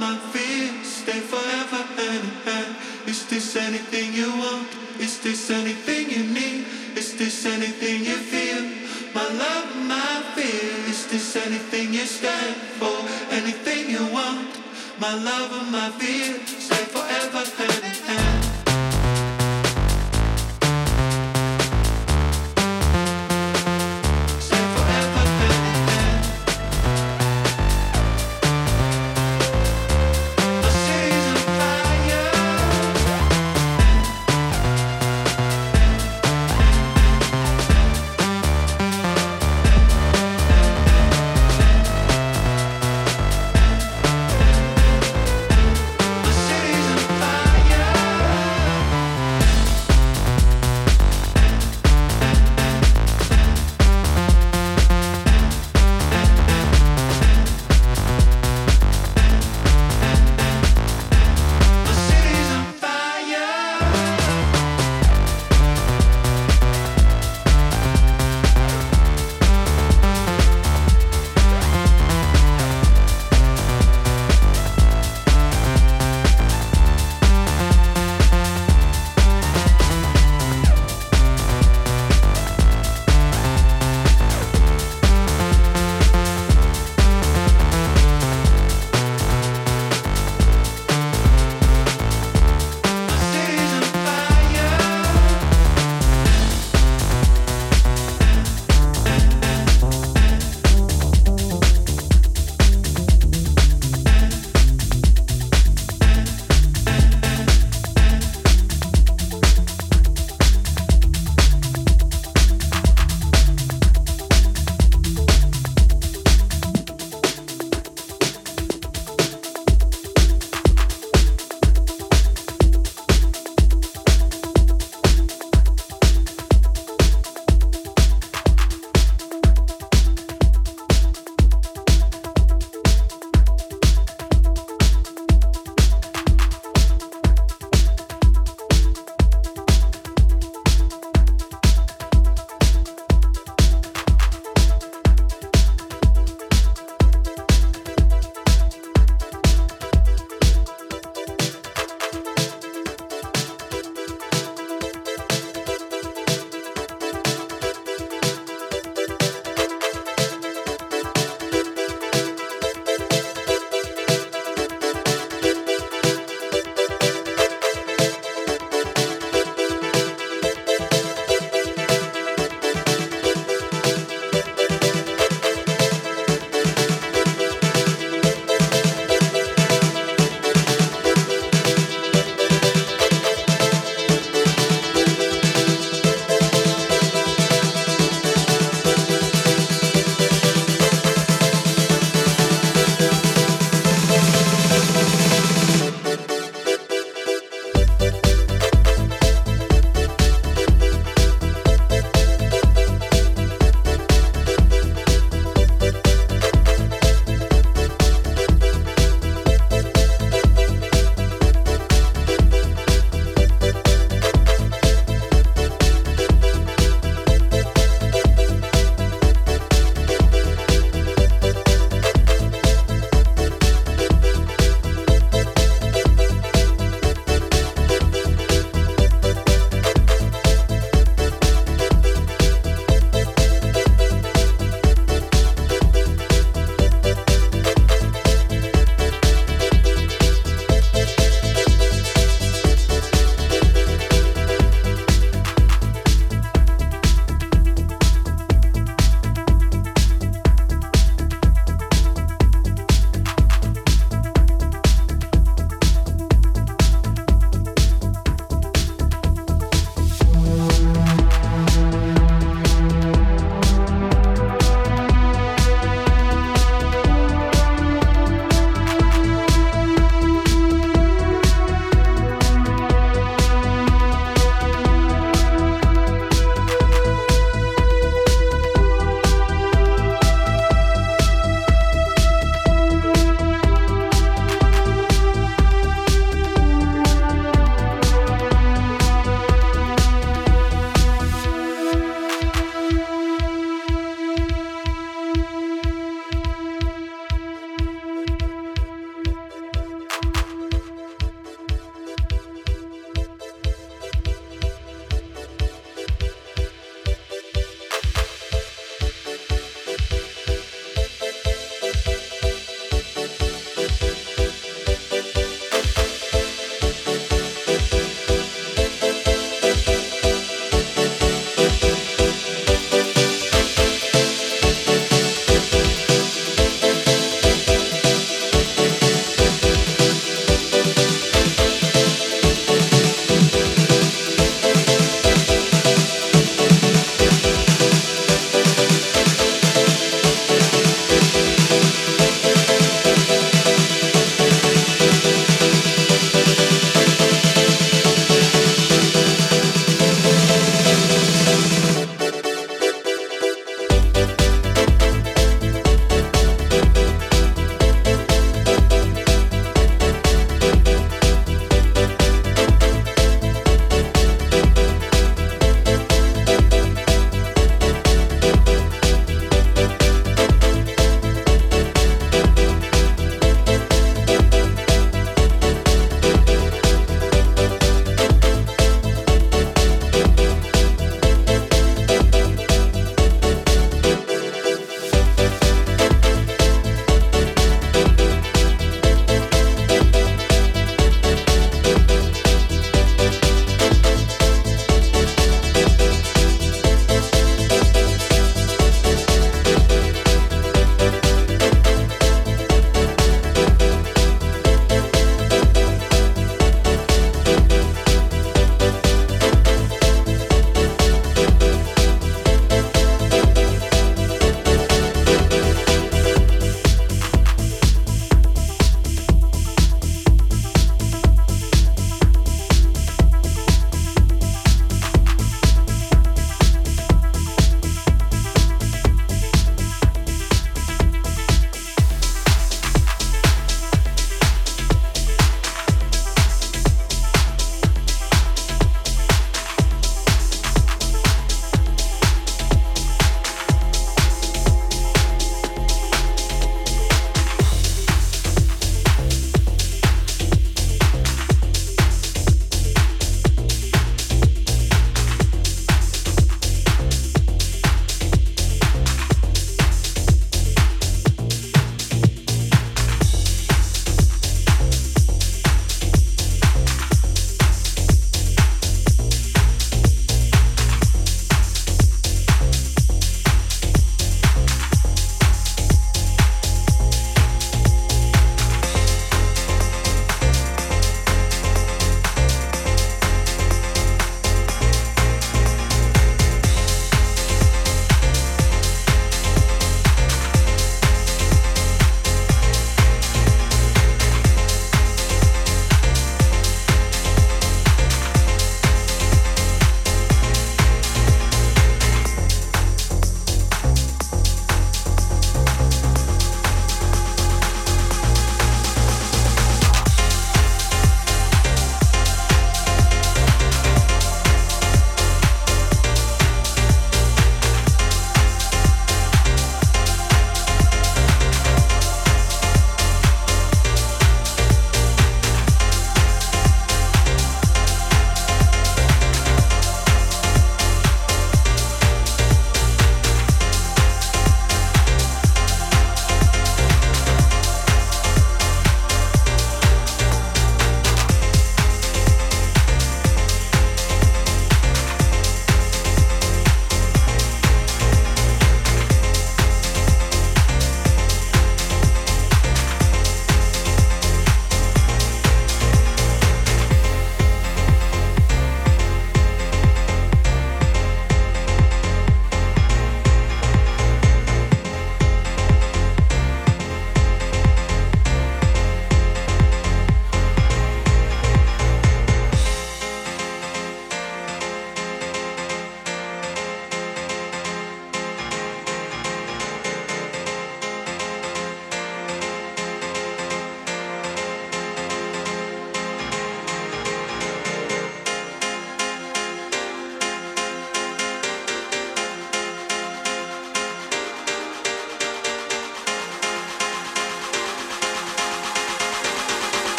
my fears stay forever and ahead. Is this anything you